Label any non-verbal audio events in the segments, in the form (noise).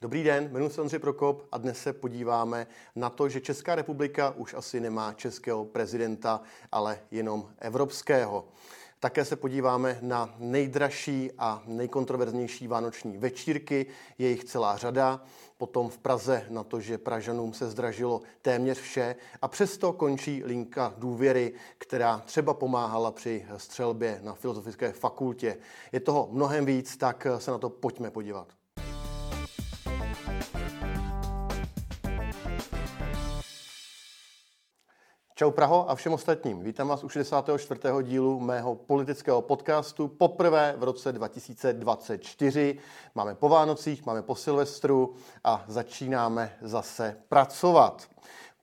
Dobrý den, jmenuji se Ondřej Prokop a dnes se podíváme na to, že Česká republika už asi nemá českého prezidenta, ale jenom evropského. Také se podíváme na nejdražší a nejkontroverznější vánoční večírky, je jich celá řada. Potom v Praze na to, že Pražanům se zdražilo téměř vše a přesto končí linka důvěry, která třeba pomáhala při střelbě na Filozofické fakultě. Je toho mnohem víc, tak se na to pojďme podívat. Čau Praho a všem ostatním. Vítám vás u 64. dílu mého politického podcastu poprvé v roce 2024. Máme po Vánocích, máme po Silvestru a začínáme zase pracovat.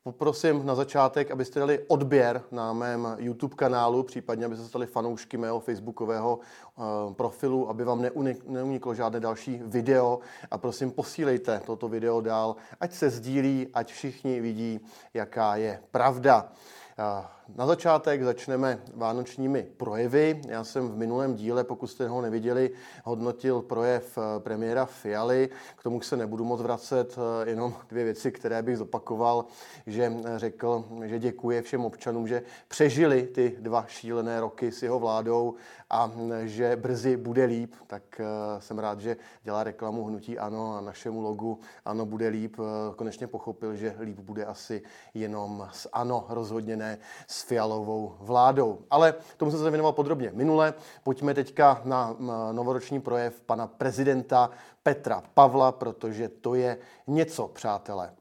Poprosím na začátek, abyste dali odběr na mém YouTube kanálu, případně abyste stali fanoušky mého facebookového uh, profilu, aby vám neuniklo žádné další video a prosím posílejte toto video dál, ať se sdílí, ať všichni vidí, jaká je pravda. Uh, na začátek začneme vánočními projevy. Já jsem v minulém díle, pokud jste ho neviděli, hodnotil projev eh, premiéra Fialy. K tomu se nebudu moc vracet, eh, jenom dvě věci, které bych zopakoval, že eh, řekl, že děkuje všem občanům, že přežili ty dva šílené roky s jeho vládou a že brzy bude líp, tak jsem rád, že dělá reklamu hnutí ANO a našemu logu ANO bude líp. Konečně pochopil, že líp bude asi jenom s ANO, rozhodně ne s fialovou vládou. Ale tomu jsem se věnoval podrobně minule. Pojďme teďka na novoroční projev pana prezidenta Petra Pavla, protože to je něco, přátelé.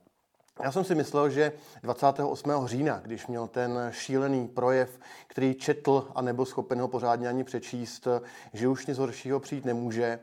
Já jsem si myslel, že 28. října, když měl ten šílený projev, který četl a nebyl schopen ho pořádně ani přečíst, že už nic horšího přijít nemůže,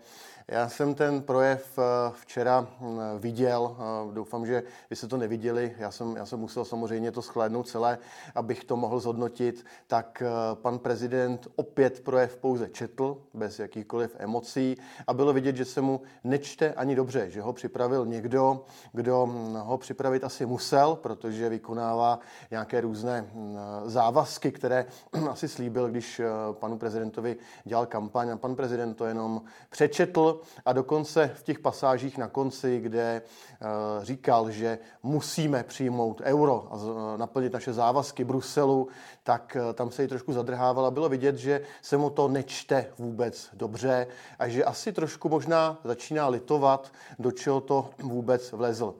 já jsem ten projev eh, včera hm, viděl, doufám, že vy jste to neviděli, já jsem, já jsem musel samozřejmě to schlédnout celé, abych to mohl zhodnotit, tak eh, pan prezident opět projev pouze četl, bez jakýchkoliv emocí a bylo vidět, že se mu nečte ani dobře, že ho připravil někdo, kdo hm, ho připravit asi musel, protože vykonává nějaké různé hm, závazky, které asi slíbil, když eh, panu prezidentovi dělal kampaň. A pan prezident to jenom přečetl a dokonce v těch pasážích na konci, kde eh, říkal, že musíme přijmout euro a naplnit naše závazky Bruselu, tak eh, tam se ji trošku zadrhával a bylo vidět, že se mu to nečte vůbec dobře a že asi trošku možná začíná litovat, do čeho to vůbec vlezl.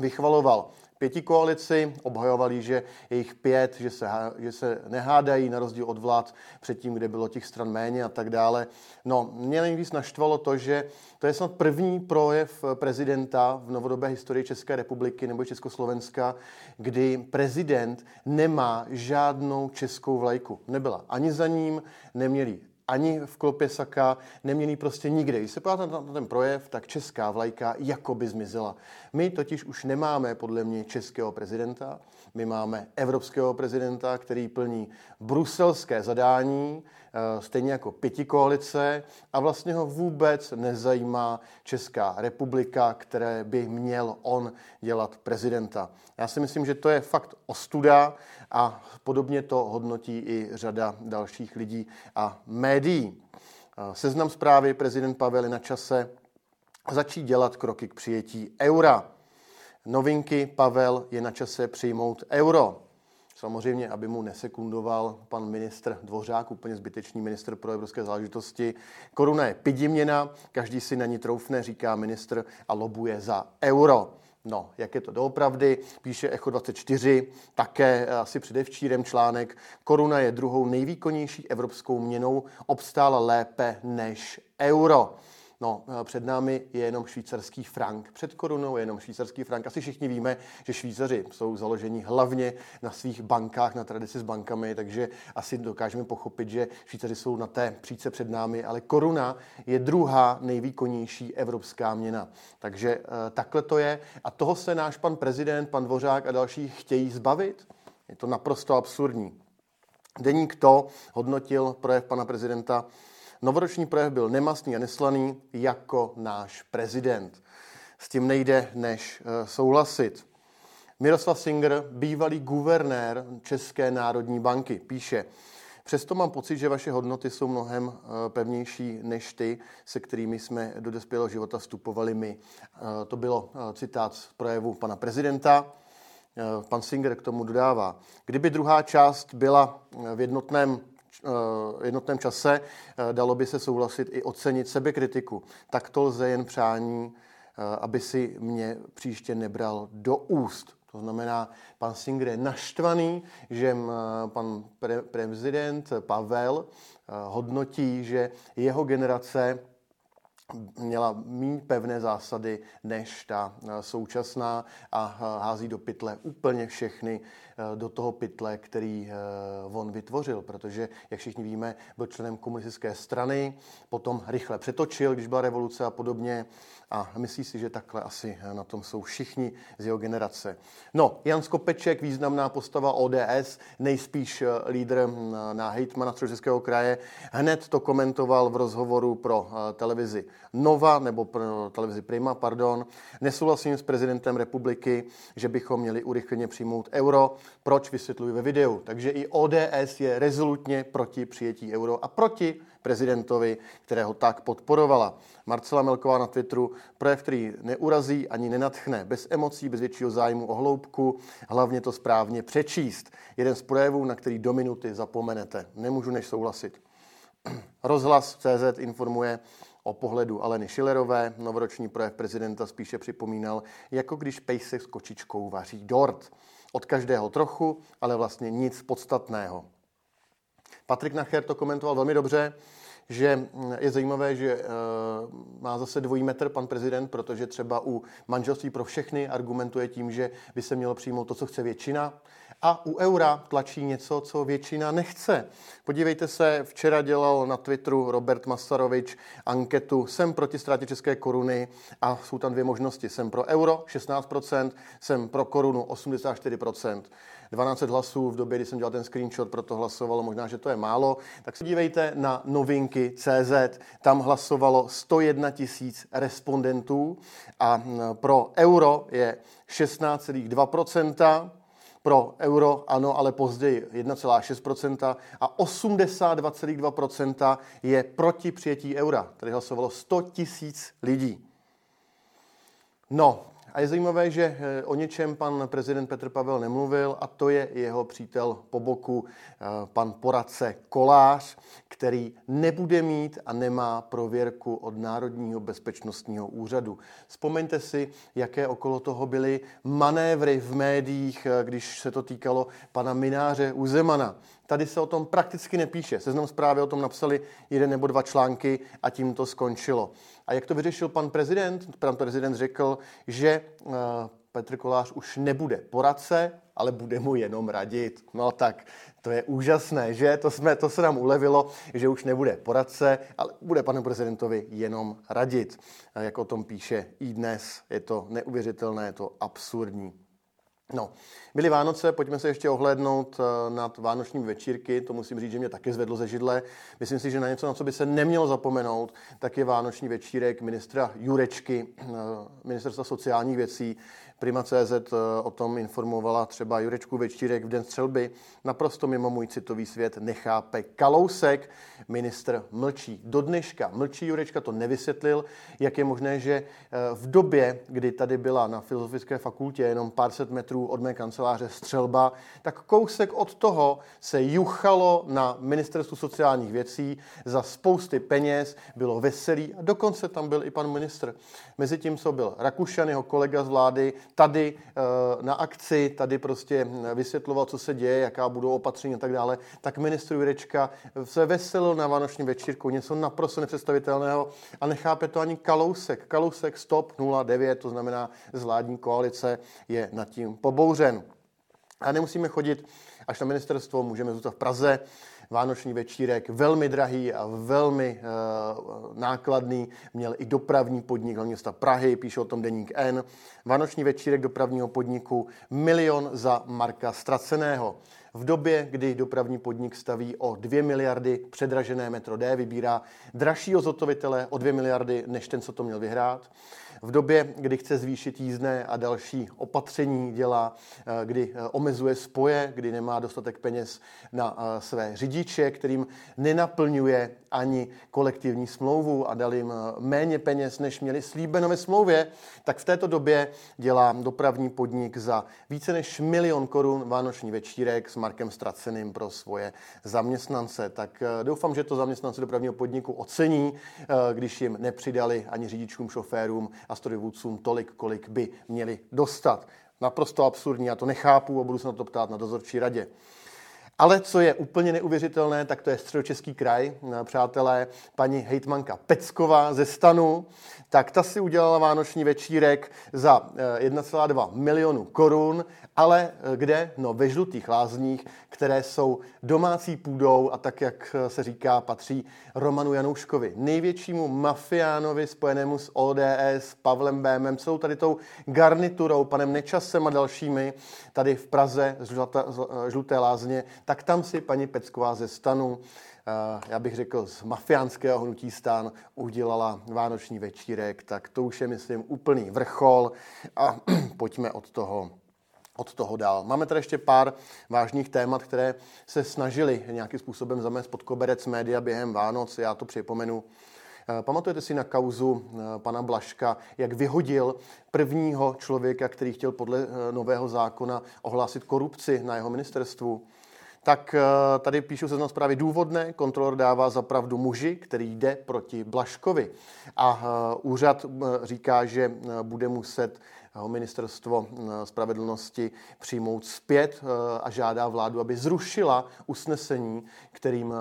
Vychvaloval pěti koalici, obhajovali, že je jich pět, že se, že se nehádají na rozdíl od vlád předtím, kde bylo těch stran méně a tak dále. No, mě nejvíc naštvalo to, že to je snad první projev prezidenta v novodobé historii České republiky nebo Československa, kdy prezident nemá žádnou českou vlajku. Nebyla ani za ním, neměli ani v klopě saka, neměný prostě nikde. Když se podíváte na ten projev, tak česká vlajka jako by zmizela. My totiž už nemáme podle mě českého prezidenta, my máme evropského prezidenta, který plní bruselské zadání, stejně jako pěti koalice a vlastně ho vůbec nezajímá Česká republika, které by měl on dělat prezidenta. Já si myslím, že to je fakt ostuda a podobně to hodnotí i řada dalších lidí a médií. Seznam zprávy prezident Pavel je na čase začít dělat kroky k přijetí eura. Novinky Pavel je na čase přijmout euro. Samozřejmě, aby mu nesekundoval pan ministr Dvořák, úplně zbytečný ministr pro evropské záležitosti. Koruna je pidiměna, každý si na ní troufne, říká ministr a lobuje za euro. No, jak je to doopravdy, píše Echo 24, také asi předevčírem článek. Koruna je druhou nejvýkonnější evropskou měnou, obstála lépe než euro. No, eh, před námi je jenom švýcarský frank. Před korunou je jenom švýcarský frank. Asi všichni víme, že Švýcaři jsou založeni hlavně na svých bankách, na tradici s bankami, takže asi dokážeme pochopit, že Švýcaři jsou na té příce před námi, ale koruna je druhá nejvýkonnější evropská měna. Takže eh, takhle to je a toho se náš pan prezident, pan Dvořák a další chtějí zbavit. Je to naprosto absurdní. Deník to hodnotil projev pana prezidenta Novoroční projev byl nemastný a neslaný jako náš prezident. S tím nejde než eh, souhlasit. Miroslav Singer, bývalý guvernér České národní banky, píše, Přesto mám pocit, že vaše hodnoty jsou mnohem pevnější než ty, se kterými jsme do dospělého života vstupovali my. To bylo citát z projevu pana prezidenta. Pan Singer k tomu dodává, kdyby druhá část byla v jednotném jednotném čase, dalo by se souhlasit i ocenit sebekritiku. Tak to lze jen přání Eh, aby si mě příště nebral do úst. To znamená, pan Singer je naštvaný, že eh, pan pre- prezident Pavel eh, hodnotí, že jeho generace měla méně pevné zásady než ta současná a hází do pytle úplně všechny do toho pytle, který on vytvořil, protože, jak všichni víme, byl členem komunistické strany, potom rychle přetočil, když byla revoluce a podobně a myslí si, že takhle asi na tom jsou všichni z jeho generace. No, Jan Skopeček, významná postava ODS, nejspíš eh, lídr hm, na hejtmana Středočeského kraje, hned to komentoval v rozhovoru pro eh, televizi Nova, nebo televizi Prima, pardon. Nesouhlasím s prezidentem republiky, že bychom měli urychleně přijmout euro. Proč vysvětluji ve videu? Takže i ODS je rezolutně proti přijetí euro a proti prezidentovi, kterého tak podporovala. Marcela Melková na Twitteru, projev, který neurazí ani nenatchne, bez emocí, bez většího zájmu o hloubku, hlavně to správně přečíst. Jeden z projevů, na který do minuty zapomenete. Nemůžu než souhlasit. (clears throat) Rozhlas CZ informuje o pohledu Aleny Šilerové. Novoroční projev prezidenta spíše připomínal, jako když pejsek s kočičkou vaří dort. Od každého trochu, ale vlastně nic podstatného. Patrik Nacher to komentoval velmi dobře, že je zajímavé, že eh, má zase dvojí metr pan prezident, protože třeba u manželství pro všechny argumentuje tím, že by se mělo přijmout to, co chce většina. A u eura tlačí něco, co většina nechce. Podívejte se, včera dělal na Twitteru Robert Masarovič anketu Jsem proti ztrátě české koruny a jsou tam dvě možnosti. Jsem pro euro 16%, jsem pro korunu 84%. 12 hlasů v době, kdy jsem dělal ten screenshot, proto hlasovalo, možná, že to je málo, tak se dívejte na novinky CZ, tam hlasovalo 101 tisíc respondentů a pro euro je 16,2%, pro euro ano, ale později 1,6% a 82,2% je proti přijetí eura. Tady hlasovalo 100 tisíc lidí. No, a je zajímavé, že eh, o něčem pan prezident Petr Pavel nemluvil a to je jeho přítel po boku, eh, pan poradce Kolář, který nebude mít a nemá prověrku od Národního bezpečnostního úřadu. Vzpomeňte si, jaké okolo toho byly manévry v médiích, eh, když se to týkalo pana Mináře Uzemana. Tady se o tom prakticky nepíše. Seznam zprávy o tom napsali jeden nebo dva články a tím to skončilo. A jak to vyřešil pan prezident? Pan prezident řekl, že eh, Petr Kolář už nebude poradce, ale bude mu jenom radit. No tak to je úžasné, že? To, jsme, to se nám ulevilo, že už nebude poradce, ale bude panu prezidentovi jenom radit. Jak o tom píše i dnes, je to neuvěřitelné, je to absurdní. No, byly Vánoce, pojďme se ještě ohlédnout eh, nad vánočními večírky, to musím říct, že mě taky zvedlo ze židle. Myslím si, že na něco, na co by se nemělo zapomenout, tak je vánoční večírek ministra Jurečky, eh, ministerstva sociálních věcí, Prima.cz eh, o tom informovala třeba Jurečku Večírek v den střelby. Naprosto mimo můj citový svět nechápe Kalousek. Ministr mlčí. Do dneška mlčí Jurečka to nevysvětlil, jak je možné, že eh, v době, kdy tady byla na Filozofické fakultě jenom pár set metrů od mé kanceláře střelba, tak kousek od toho se juchalo na ministerstvu sociálních věcí za spousty peněz, bylo veselý a dokonce tam byl i pan ministr. Mezitím, co byl Rakušan, jeho kolega z vlády, tady eh, na akci, tady prostě vysvětloval, co se děje, jaká budou opatření a tak dále, tak ministr Jurečka se veselil na Vánoční večírku, něco naprosto nepředstavitelného a nechápe to ani Kalousek. Kalousek stop 09, to znamená z vládní koalice, je nad tím pobouřen. A nemusíme chodit až na ministerstvo, můžeme zůstat v Praze. Vánoční večírek, velmi drahý a velmi uh, nákladný. Měl i dopravní podnik hlavně města Prahy, píše o tom deník N. Vánoční večírek dopravního podniku milion za Marka Straceného. V době, kdy dopravní podnik staví o 2 miliardy předražené metro D, vybírá dražšího zotovitele o 2 miliardy, než ten, co to měl vyhrát. v době, kdy chce zvýšit jízdné a další opatření dělá, kdy omezuje spoje, kdy nemá dostatek peněz na své řidiče, kterým nenaplňuje ani kolektivní smlouvu a dal jim méně peněz, než měli slíbeno ve smlouvě, tak v této době dělá dopravní podnik za více než milion korun vánoční večírek s Markem Straceným pro svoje zaměstnance. Tak eh, doufám, že to zaměstnanci dopravního podniku ocení, eh, když jim nepřidali ani řidičům, šoférům a strojvůdcům tolik, kolik by měli dostat. Naprosto absurdní, já to nechápu a budu se na to ptát na dozorčí radě. Ale co je úplně neuvěřitelné, tak to je středočeský kraj. Přátelé, paní hejtmanka Pecková ze Stanu, tak ta si udělala vánoční večírek za 1,2 eh, milionu korun, ale eh, kde? No ve žlutých lázních, které jsou domácí půdou a tak, jak eh, se říká, patří Romanu Janouškovi, největšímu mafiánovi spojenému s ODS, Pavlem Bémem, celou tady tou garniturou, panem Nečasem a dalšími, tady v Praze, z žluté lázně, tak tam si paní Pecková ze stanu Eh, já bych řekl, z mafiánského hnutí stan udělala vánoční večírek, tak to už je, myslím, úplný vrchol a (clears throat) pojďme od toho od toho dál. Máme tady ještě pár vážných témat, které se snažili nějakým způsobem zamést pod koberec média během Vánoc. Já to připomenu. Eh, pamatujete si na kauzu eh, pana Blaška, jak vyhodil prvního člověka, který chtěl podle nového zákona ohlásit korupci na jeho ministerstvu? Tak eh, tady píšu seznam zprávy důvodné. Kontrolor dává za pravdu muži, který jde proti Blaškovi. A eh, úřad eh, říká, že bude muset ministerstvo spravedlnosti přijmout zpět a žádá vládu, aby zrušila usnesení, kterým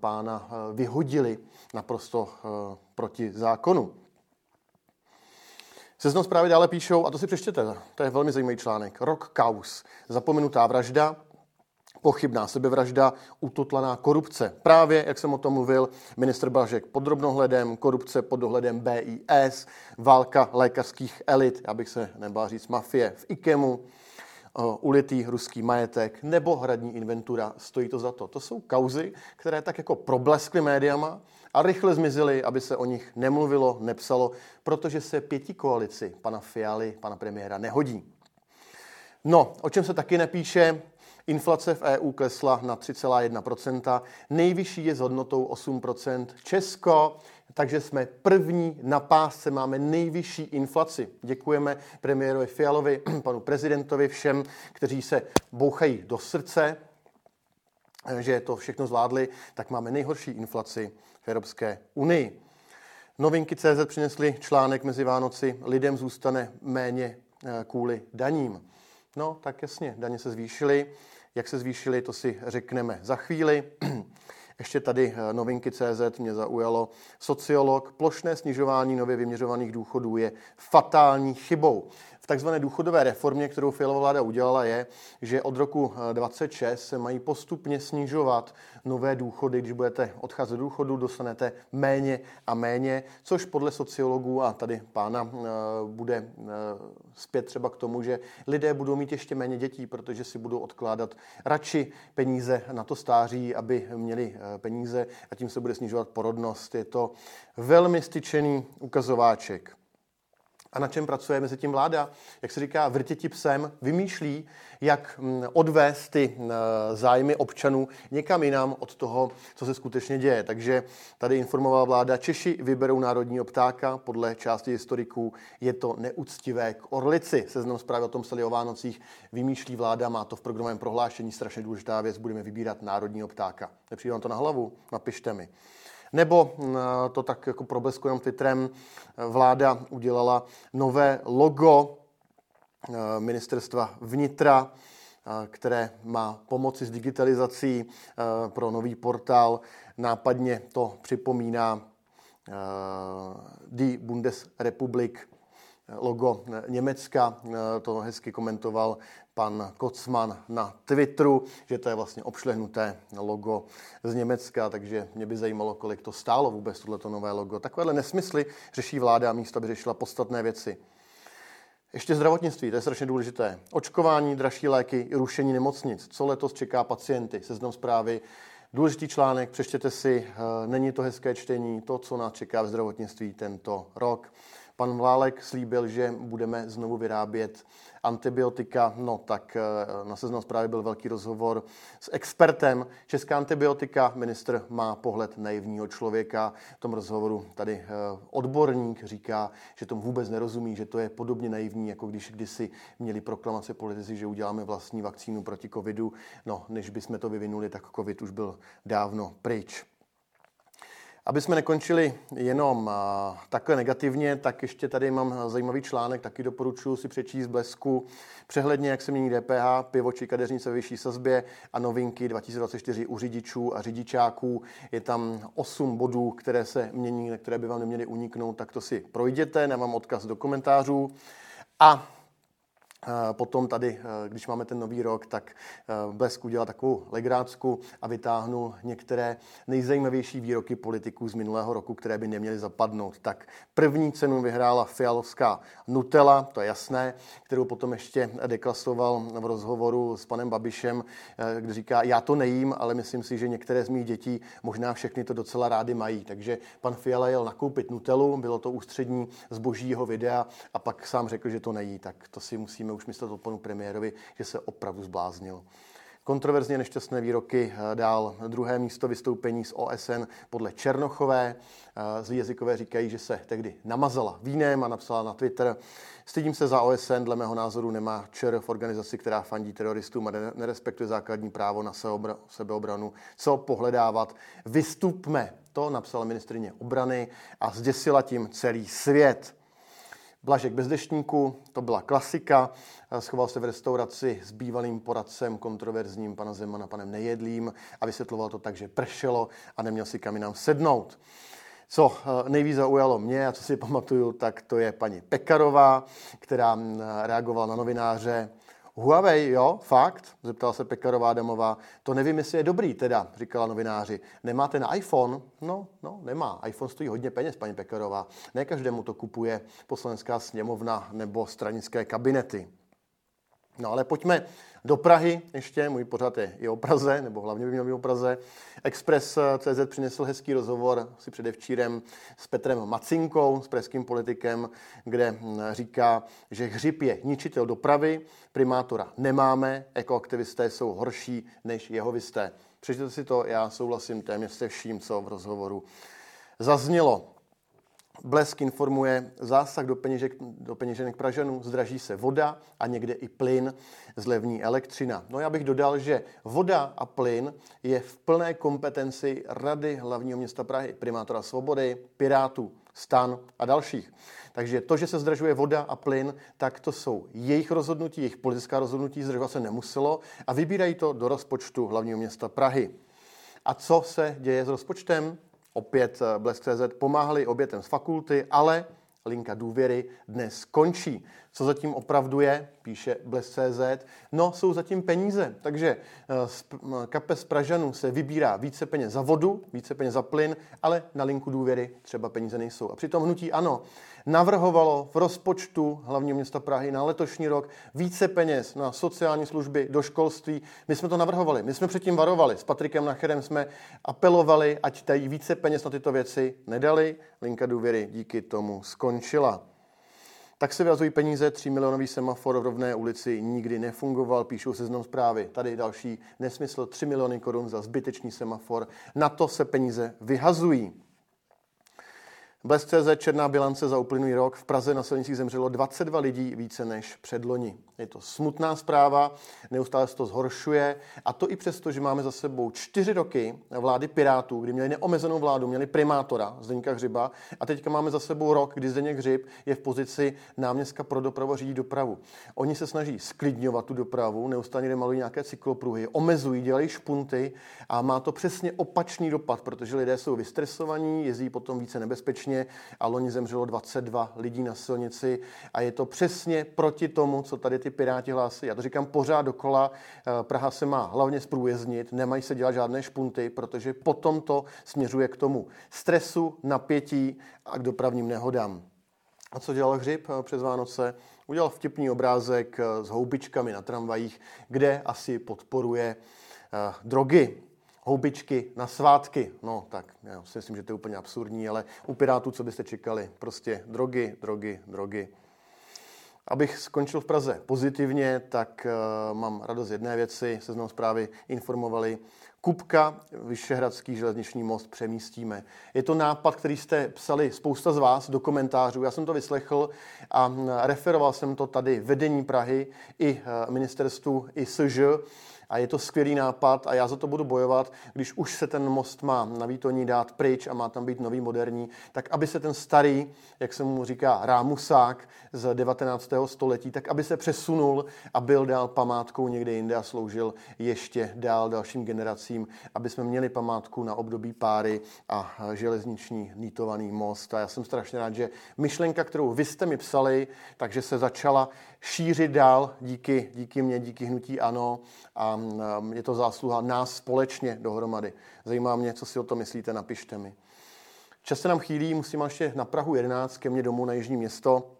pána vyhodili naprosto proti zákonu. Seznam zprávy dále píšou, a to si přečtěte, to je velmi zajímavý článek, Rok kaus, zapomenutá vražda, pochybná sebevražda, ututlaná korupce. Právě, jak jsem o tom mluvil, ministr Blažek pod drobnohledem, korupce pod dohledem BIS, válka lékařských elit, já bych se nebál říct mafie v IKEMu, ulitý ruský majetek nebo hradní inventura. Stojí to za to. To jsou kauzy, které tak jako probleskly médiama a rychle zmizely, aby se o nich nemluvilo, nepsalo, protože se pěti koalici pana Fialy, pana premiéra, nehodí. No, o čem se taky nepíše, Inflace v EU klesla na 3,1%, nejvyšší je s hodnotou 8%. Česko, takže jsme první na pásce, máme nejvyšší inflaci. Děkujeme premiérovi Fialovi, (clears throat) panu prezidentovi, všem, kteří se bouchají do srdce, že to všechno zvládli, tak máme nejhorší inflaci v Evropské unii. Novinky CZ přinesly článek mezi Vánoci, lidem zůstane méně eh, kvůli daním. No, tak jasně, daně se zvýšily. Jak se zvýšily, to si řekneme za chvíli. (clears throat) Ještě tady eh, novinky CZ mě zaujalo. Sociolog, plošné snižování nově vyměřovaných důchodů je fatální chybou takzvané důchodové reformě, kterou Fialová vláda udělala, je, že od roku 26 se mají postupně snižovat nové důchody. Když budete odcházet do důchodu, dostanete méně a méně, což podle sociologů a tady pána eh, bude eh, zpět třeba k tomu, že lidé budou mít ještě méně dětí, protože si budou odkládat radši peníze na to stáří, aby měli eh, peníze a tím se bude snižovat porodnost. Je to velmi styčený ukazováček. A na čem pracuje mezi tím vláda? Jak se říká, vrtěti psem vymýšlí, jak mm, odvést ty mm, zájmy občanů někam jinam od toho, co se skutečně děje. Takže tady informovala vláda, Češi vyberou národního ptáka, podle části historiků je to neúctivé k orlici. Seznam zprávy o tom psali o Vánocích, vymýšlí vláda, má to v programovém prohlášení, strašně důležitá věc, budeme vybírat národního ptáka. Nepřijde vám to na hlavu? Napište mi. Nebo mm, to tak jako problesku jenom Twitterem, vláda udělala nové logo eh, ministerstva vnitra, eh, které má pomoci s digitalizací pro nový portál. Nápadně to připomíná Die Bundesrepublik, logo Německa. To hezky komentoval pan Kocman na Twitteru, že to je vlastně obšlehnuté logo z Německa, takže mě by zajímalo, kolik to stálo vůbec tohleto nové logo. Takovéhle nesmysly řeší vláda místo, aby řešila podstatné věci. Ještě zdravotnictví, to je strašně důležité. Očkování, dražší léky, rušení nemocnic. Co letos čeká pacienty? Seznam zprávy. Důležitý článek, přečtěte si, eh, není to hezké čtení, to, co nás čeká v zdravotnictví tento rok. Pan Vlálek slíbil, že budeme znovu vyrábět antibiotika, no tak eh, na seznam zprávy byl velký rozhovor s expertem. Česká antibiotika, ministr má pohled naivního člověka. V tom rozhovoru tady eh, odborník říká, že tomu vůbec nerozumí, že to je podobně naivní, jako když kdysi měli proklamace politici, že uděláme vlastní vakcínu proti covidu. No, než bychom to vyvinuli, tak covid už byl dávno pryč. Aby jsme nekončili jenom takhle negativně, tak ještě tady mám zajímavý článek, taky doporučuji si přečíst blesku. Přehledně, jak se mění DPH, pivo či kadeřnice vyšší sazbě a novinky 2024 u řidičů a řidičáků. Je tam 8 bodů, které se mění, které by vám neměly uniknout, tak to si projděte, nemám odkaz do komentářů. A Potom tady, eh, když máme ten nový rok, tak eh, Blesk udělal takovou legrácku a vytáhnul některé nejzajímavější výroky politiků z minulého roku, které by neměly zapadnout. Tak první cenu vyhrála fialovská Nutella, to je jasné, kterou potom ještě deklasoval v rozhovoru s panem Babišem, eh, kde říká, já to nejím, ale myslím si, že některé z mých dětí možná všechny to docela rády mají. Takže pan Fiala jel nakoupit Nutellu, bylo to ústřední zboží jeho videa a pak sám řekl, že to nejí. Tak to si musíme už myslet o panu premiérovi, že se opravdu zbláznil. Kontroverzně nešťastné výroky eh, dál druhé místo vystoupení z OSN podle Černochové. Eh, z jazykové říkají, že se tehdy namazala vínem a napsala na Twitter. Stydím se za OSN, dle mého názoru nemá ČR v organizaci, která fandí teroristům a nerespektuje základní právo na sebeobranu. Co pohledávat? Vystupme, to napsala ministrině obrany a zděsila tím celý svět. Blažek bez deštníku, to byla klasika. Schoval se v restauraci s bývalým poradcem kontroverzním pana Zemana, panem Nejedlým a vysvětloval to tak, že pršelo a neměl si kam jinam sednout. Co eh, nejvíc zaujalo mě a co si (laughs) pamatuju, tak to je paní Pekarová, která mm, reagovala na novináře Huawei, jo, fakt, zeptala se Pekarová Damová. To nevím, jestli je dobrý teda, říkala novináři. Nemáte na iPhone? No, no, nemá. iPhone stojí hodně peněz, paní Pekarová. Ne každému to kupuje poslanecká sněmovna nebo stranické kabinety. No ale pojďme do Prahy ještě, můj pořad je i o Praze, nebo hlavně by měl být o Praze. Express.cz přinesl hezký rozhovor si předevčírem s Petrem Macinkou, s pražským politikem, kde hm, říká, že hřib je ničitel dopravy, primátora nemáme, ekoaktivisté jsou horší než jehovisté. Přečtěte si to, já souhlasím téměř se vším, co v rozhovoru zaznělo. Blesk informuje zásah do, peněžek, do peněženek Pražanů, zdraží se voda a někde i plyn, zlevní elektřina. No já bych dodal, že voda a plyn je v plné kompetenci Rady hlavního města Prahy, primátora Svobody, Pirátů, Stan a dalších. Takže to, že se zdražuje voda a plyn, tak to jsou jejich rozhodnutí, jejich politická rozhodnutí, zdražovat se nemuselo a vybírají to do rozpočtu hlavního města Prahy. A co se děje s rozpočtem? Opět eh, Blesk.cz pomáhali obětem z fakulty, ale linka důvěry dnes končí. Co zatím opravdu je, píše Blesk.cz, no jsou zatím peníze, takže eh, z kapes Pražanů se vybírá více peněz za vodu, více peněz za plyn, ale na linku důvěry třeba peníze nejsou. A přitom hnutí ano, navrhovalo v rozpočtu hlavního města Prahy na letošní rok více peněz na sociální služby, do školství. My jsme to navrhovali, my jsme předtím varovali. S Patrikem Nacherem jsme apelovali, ať dají více peněz na tyto věci. Nedali, linka důvěry díky tomu skončila. Tak se vyhazují peníze, 3 milionový semafor v rovné ulici nikdy nefungoval, píšou seznam zprávy. Tady další nesmysl, 3 miliony korun za zbytečný semafor. Na to se peníze vyhazují. Blesk.cz černá bilance za uplynulý rok. V Praze na silnicích zemřelo 22 lidí více než předloni. Je to smutná zpráva, neustále se to zhoršuje a to i přesto, že máme za sebou čtyři roky vlády Pirátů, kdy měli neomezenou vládu, měli primátora Zdeňka Hřiba a teďka máme za sebou rok, kdy Zdeněk Hřib je v pozici náměstka pro dopravu řídí dopravu. Oni se snaží sklidňovat tu dopravu, neustále malují nějaké cyklopruhy, omezují, dělají špunty a má to přesně opačný dopad, protože lidé jsou vystresovaní, jezdí potom více nebezpečně a loni zemřelo 22 lidí na silnici a je to přesně proti tomu, co tady ty Piráti hlásí. Já to říkám pořád dokola. Eh, Praha se má hlavně zprůjezdnit, nemají se dělat žádné špunty, protože potom to směřuje k tomu stresu, napětí a k dopravním nehodám. A co dělal Hřib eh, přes Vánoce? Udělal vtipný obrázek eh, s houbičkami na tramvajích, kde asi podporuje drogy. Houbičky na svátky. No tak, já si myslím, že to je úplně absurdní, ale u Pirátů, co byste čekali? Prostě drogy, drogy, drogy. Abych skončil v Praze pozitivně, tak uh, mám radost jedné věci. Seznam zprávy informovali. Kupka, Vyšehradský železniční most přemístíme. Je to nápad, který jste psali spousta z vás do komentářů. Já jsem to vyslechl a referoval jsem to tady vedení Prahy i eh, ministerstvu i SŽ a je to skvělý nápad a já za to budu bojovat, když už se ten most má na Výtoní dát pryč a má tam být nový, moderní, tak aby se ten starý, jak se mu říká, rámusák z 19. století, tak aby se přesunul a byl dál památkou někde jinde a sloužil ještě dál dalším generacím, aby jsme měli památku na období páry a železniční nítovaný most. A já jsem strašně rád, že myšlenka, kterou vy jste mi psali, takže se začala šířit dál díky, díky mě, díky hnutí ANO a je to zásluha nás společně dohromady. Zajímá mě, co si o to myslíte, napište mi. Čas se nám chýlí, musím ještě na Prahu 11 ke mně domů na Jižní město.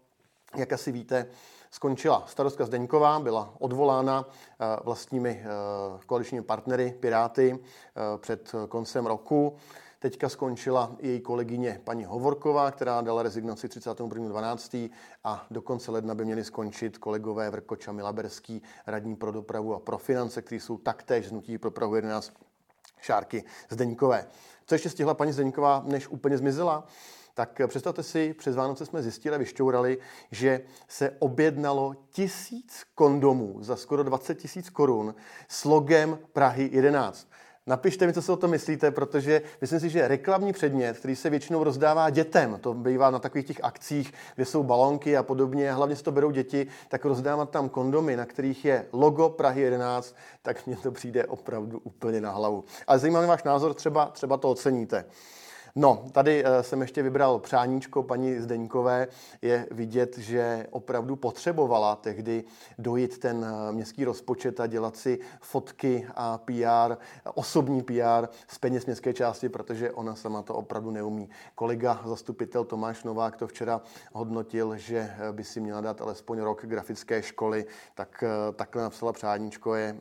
Jak asi víte, skončila starostka Zdeňková, byla odvolána vlastními koaličními partnery Piráty před koncem roku. Teďka skončila její kolegyně paní Hovorková, která dala rezignaci 31.12. a do konce ledna by měli skončit kolegové Vrkoč a Milaberský, radní pro dopravu a pro finance, kteří jsou taktéž znutí pro Prahu 11 Šárky Zdeňkové. Co ještě stihla paní Zdeňková, než úplně zmizela? tak představte si, přes Vánoce jsme zjistili a vyšťourali, že se objednalo tisíc kondomů za skoro 20 tisíc korun s logem Prahy 11. Napište mi, co si o to myslíte, protože myslím si, že reklamní předmět, který se většinou rozdává dětem, to bývá na takových těch akcích, kde jsou balonky a podobně, hlavně si to berou děti, tak rozdávat tam kondomy, na kterých je logo Prahy 11, tak mně to přijde opravdu úplně na hlavu. Ale zajímavý váš názor, třeba, třeba to oceníte. No, tady eh, jsem ještě vybral přáníčko paní Zdeňkové. Je vidět, že opravdu potřebovala tehdy dojít ten eh, městský rozpočet a dělat si fotky a PR, osobní PR z peněz městské části, protože ona sama to opravdu neumí. Kolega zastupitel Tomáš Novák to včera hodnotil, že eh, by si měla dát alespoň rok grafické školy, tak takhle napsala přáníčko. Je,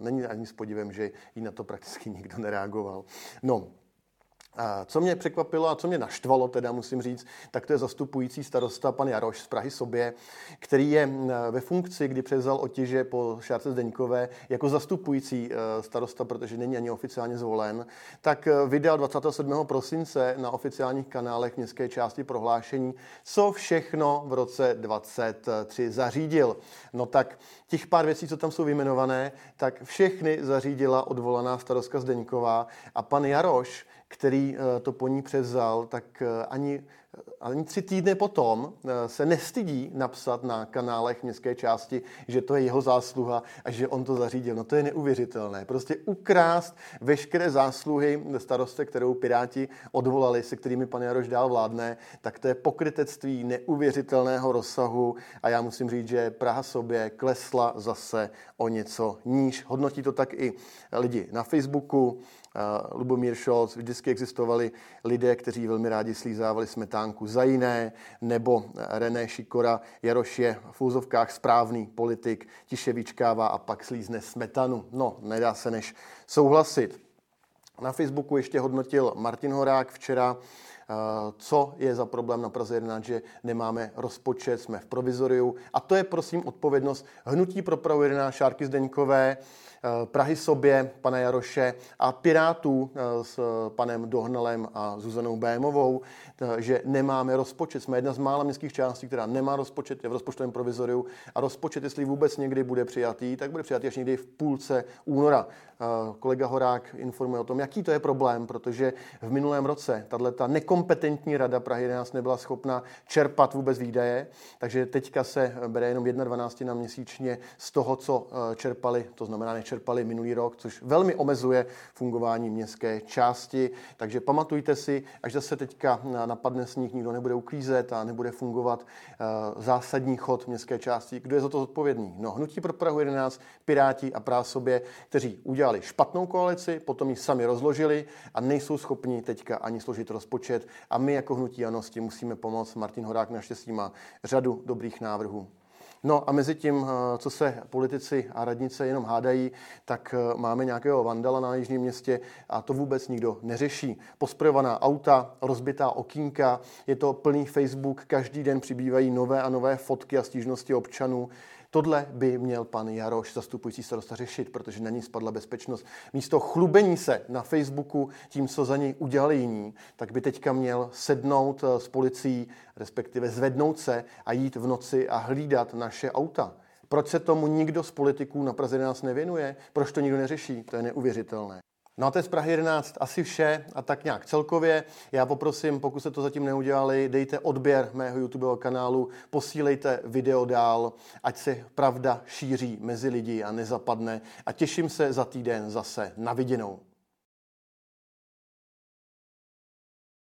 není ani s podívem, že jí na to prakticky (laughs) nikdo nereagoval. No, co mě překvapilo a co mě naštvalo, teda musím říct, tak to je zastupující starosta pan Jaroš z Prahy sobě, který je ve funkci, kdy převzal otěže po Šárce Zdeňkové jako zastupující e, starosta, protože není ani oficiálně zvolen, tak e, vydal 27. prosince na oficiálních kanálech městské části prohlášení, co všechno v roce 23 zařídil. No tak těch pár věcí, co tam jsou vyjmenované, tak všechny zařídila odvolaná starostka Zdeňková a pan Jaroš který eh, to po ní převzal, tak eh, ani, eh, ani tři týdny potom se nestydí napsat na kanálech městské části, že to je jeho zásluha a že on to zařídil. No to je neuvěřitelné. Prostě ukrást veškeré zásluhy staroste, kterou Piráti odvolali, se kterými pan Jaroš dál vládne, tak to je pokrytectví neuvěřitelného rozsahu a já musím říct, že Praha sobě klesla zase o něco níž. Hodnotí to tak i lidi na Facebooku, Lubomír Scholz, vždycky existovali lidé, kteří velmi rádi slízávali smetánku za jiné, nebo René Šikora, Jaroš je v úzovkách správný politik, tiše vyčkává a pak slízne smetanu. No, nedá se než souhlasit. Na Facebooku ještě hodnotil Martin Horák včera, co je za problém na Praze 11, že nemáme rozpočet, jsme v provizoriu. A to je prosím odpovědnost Hnutí pro Prahu 11 Šárky Zdeňkové, Eh, Prahy sobě, pana Jaroše a Pirátů eh, s panem Dohnalem a Zuzanou Bémovou, eh, že nemáme rozpočet. Jsme jedna z mála městských částí, která nemá rozpočet, je v rozpočtovém provizoriu a rozpočet, jestli vůbec někdy bude přijatý, tak bude přijatý až někdy v půlce února. Kolega Horák informuje o tom, jaký to je problém, protože v minulém roce tato nekompetentní rada Prahy 11 nebyla schopna čerpat vůbec výdaje, takže teďka se bere jenom 1,12 na měsíčně z toho, co čerpali, to znamená nečerpali čerpali minulý rok, což velmi omezuje fungování městské části. Takže pamatujte si, až zase teďka napadne sníh, nikdo nebude uklízet a nebude fungovat eh, zásadní chod městské části. Kdo je za to zodpovědný? No, Hnutí pro Prahu 11, Piráti a Prásobě, kteří udělali špatnou koalici, potom ji sami rozložili a nejsou schopni teďka ani složit rozpočet. A my jako Hnutí Ano s tím musíme pomoct. Martin Horák naštěstí má řadu dobrých návrhů. No a mezi tím, eh, co se politici a radnice jenom hádají, tak eh, máme nějakého vandala na Jižním městě a to vůbec nikdo neřeší. Posprojovaná auta, rozbitá okýnka, je to plný Facebook, každý den přibývají nové a nové fotky a stížnosti občanů. Tohle by měl pan Jaroš, zastupující starosta, řešit, protože na ní spadla bezpečnost. Místo chlubení se na Facebooku tím, co za něj udělali jiní, tak by teďka měl sednout eh, s policií, respektive zvednout se a jít v noci a hlídat naše auta. Proč se tomu nikdo z politiků na Praze nás nevěnuje? Proč to nikdo neřeší? To je neuvěřitelné. No a to je z Prahy 11 asi vše a tak nějak celkově. Já poprosím, pokud se to zatím neudělali, dejte odběr mého YouTube kanálu, posílejte video dál, ať se pravda šíří mezi lidi a nezapadne. A těším se za týden zase na viděnou.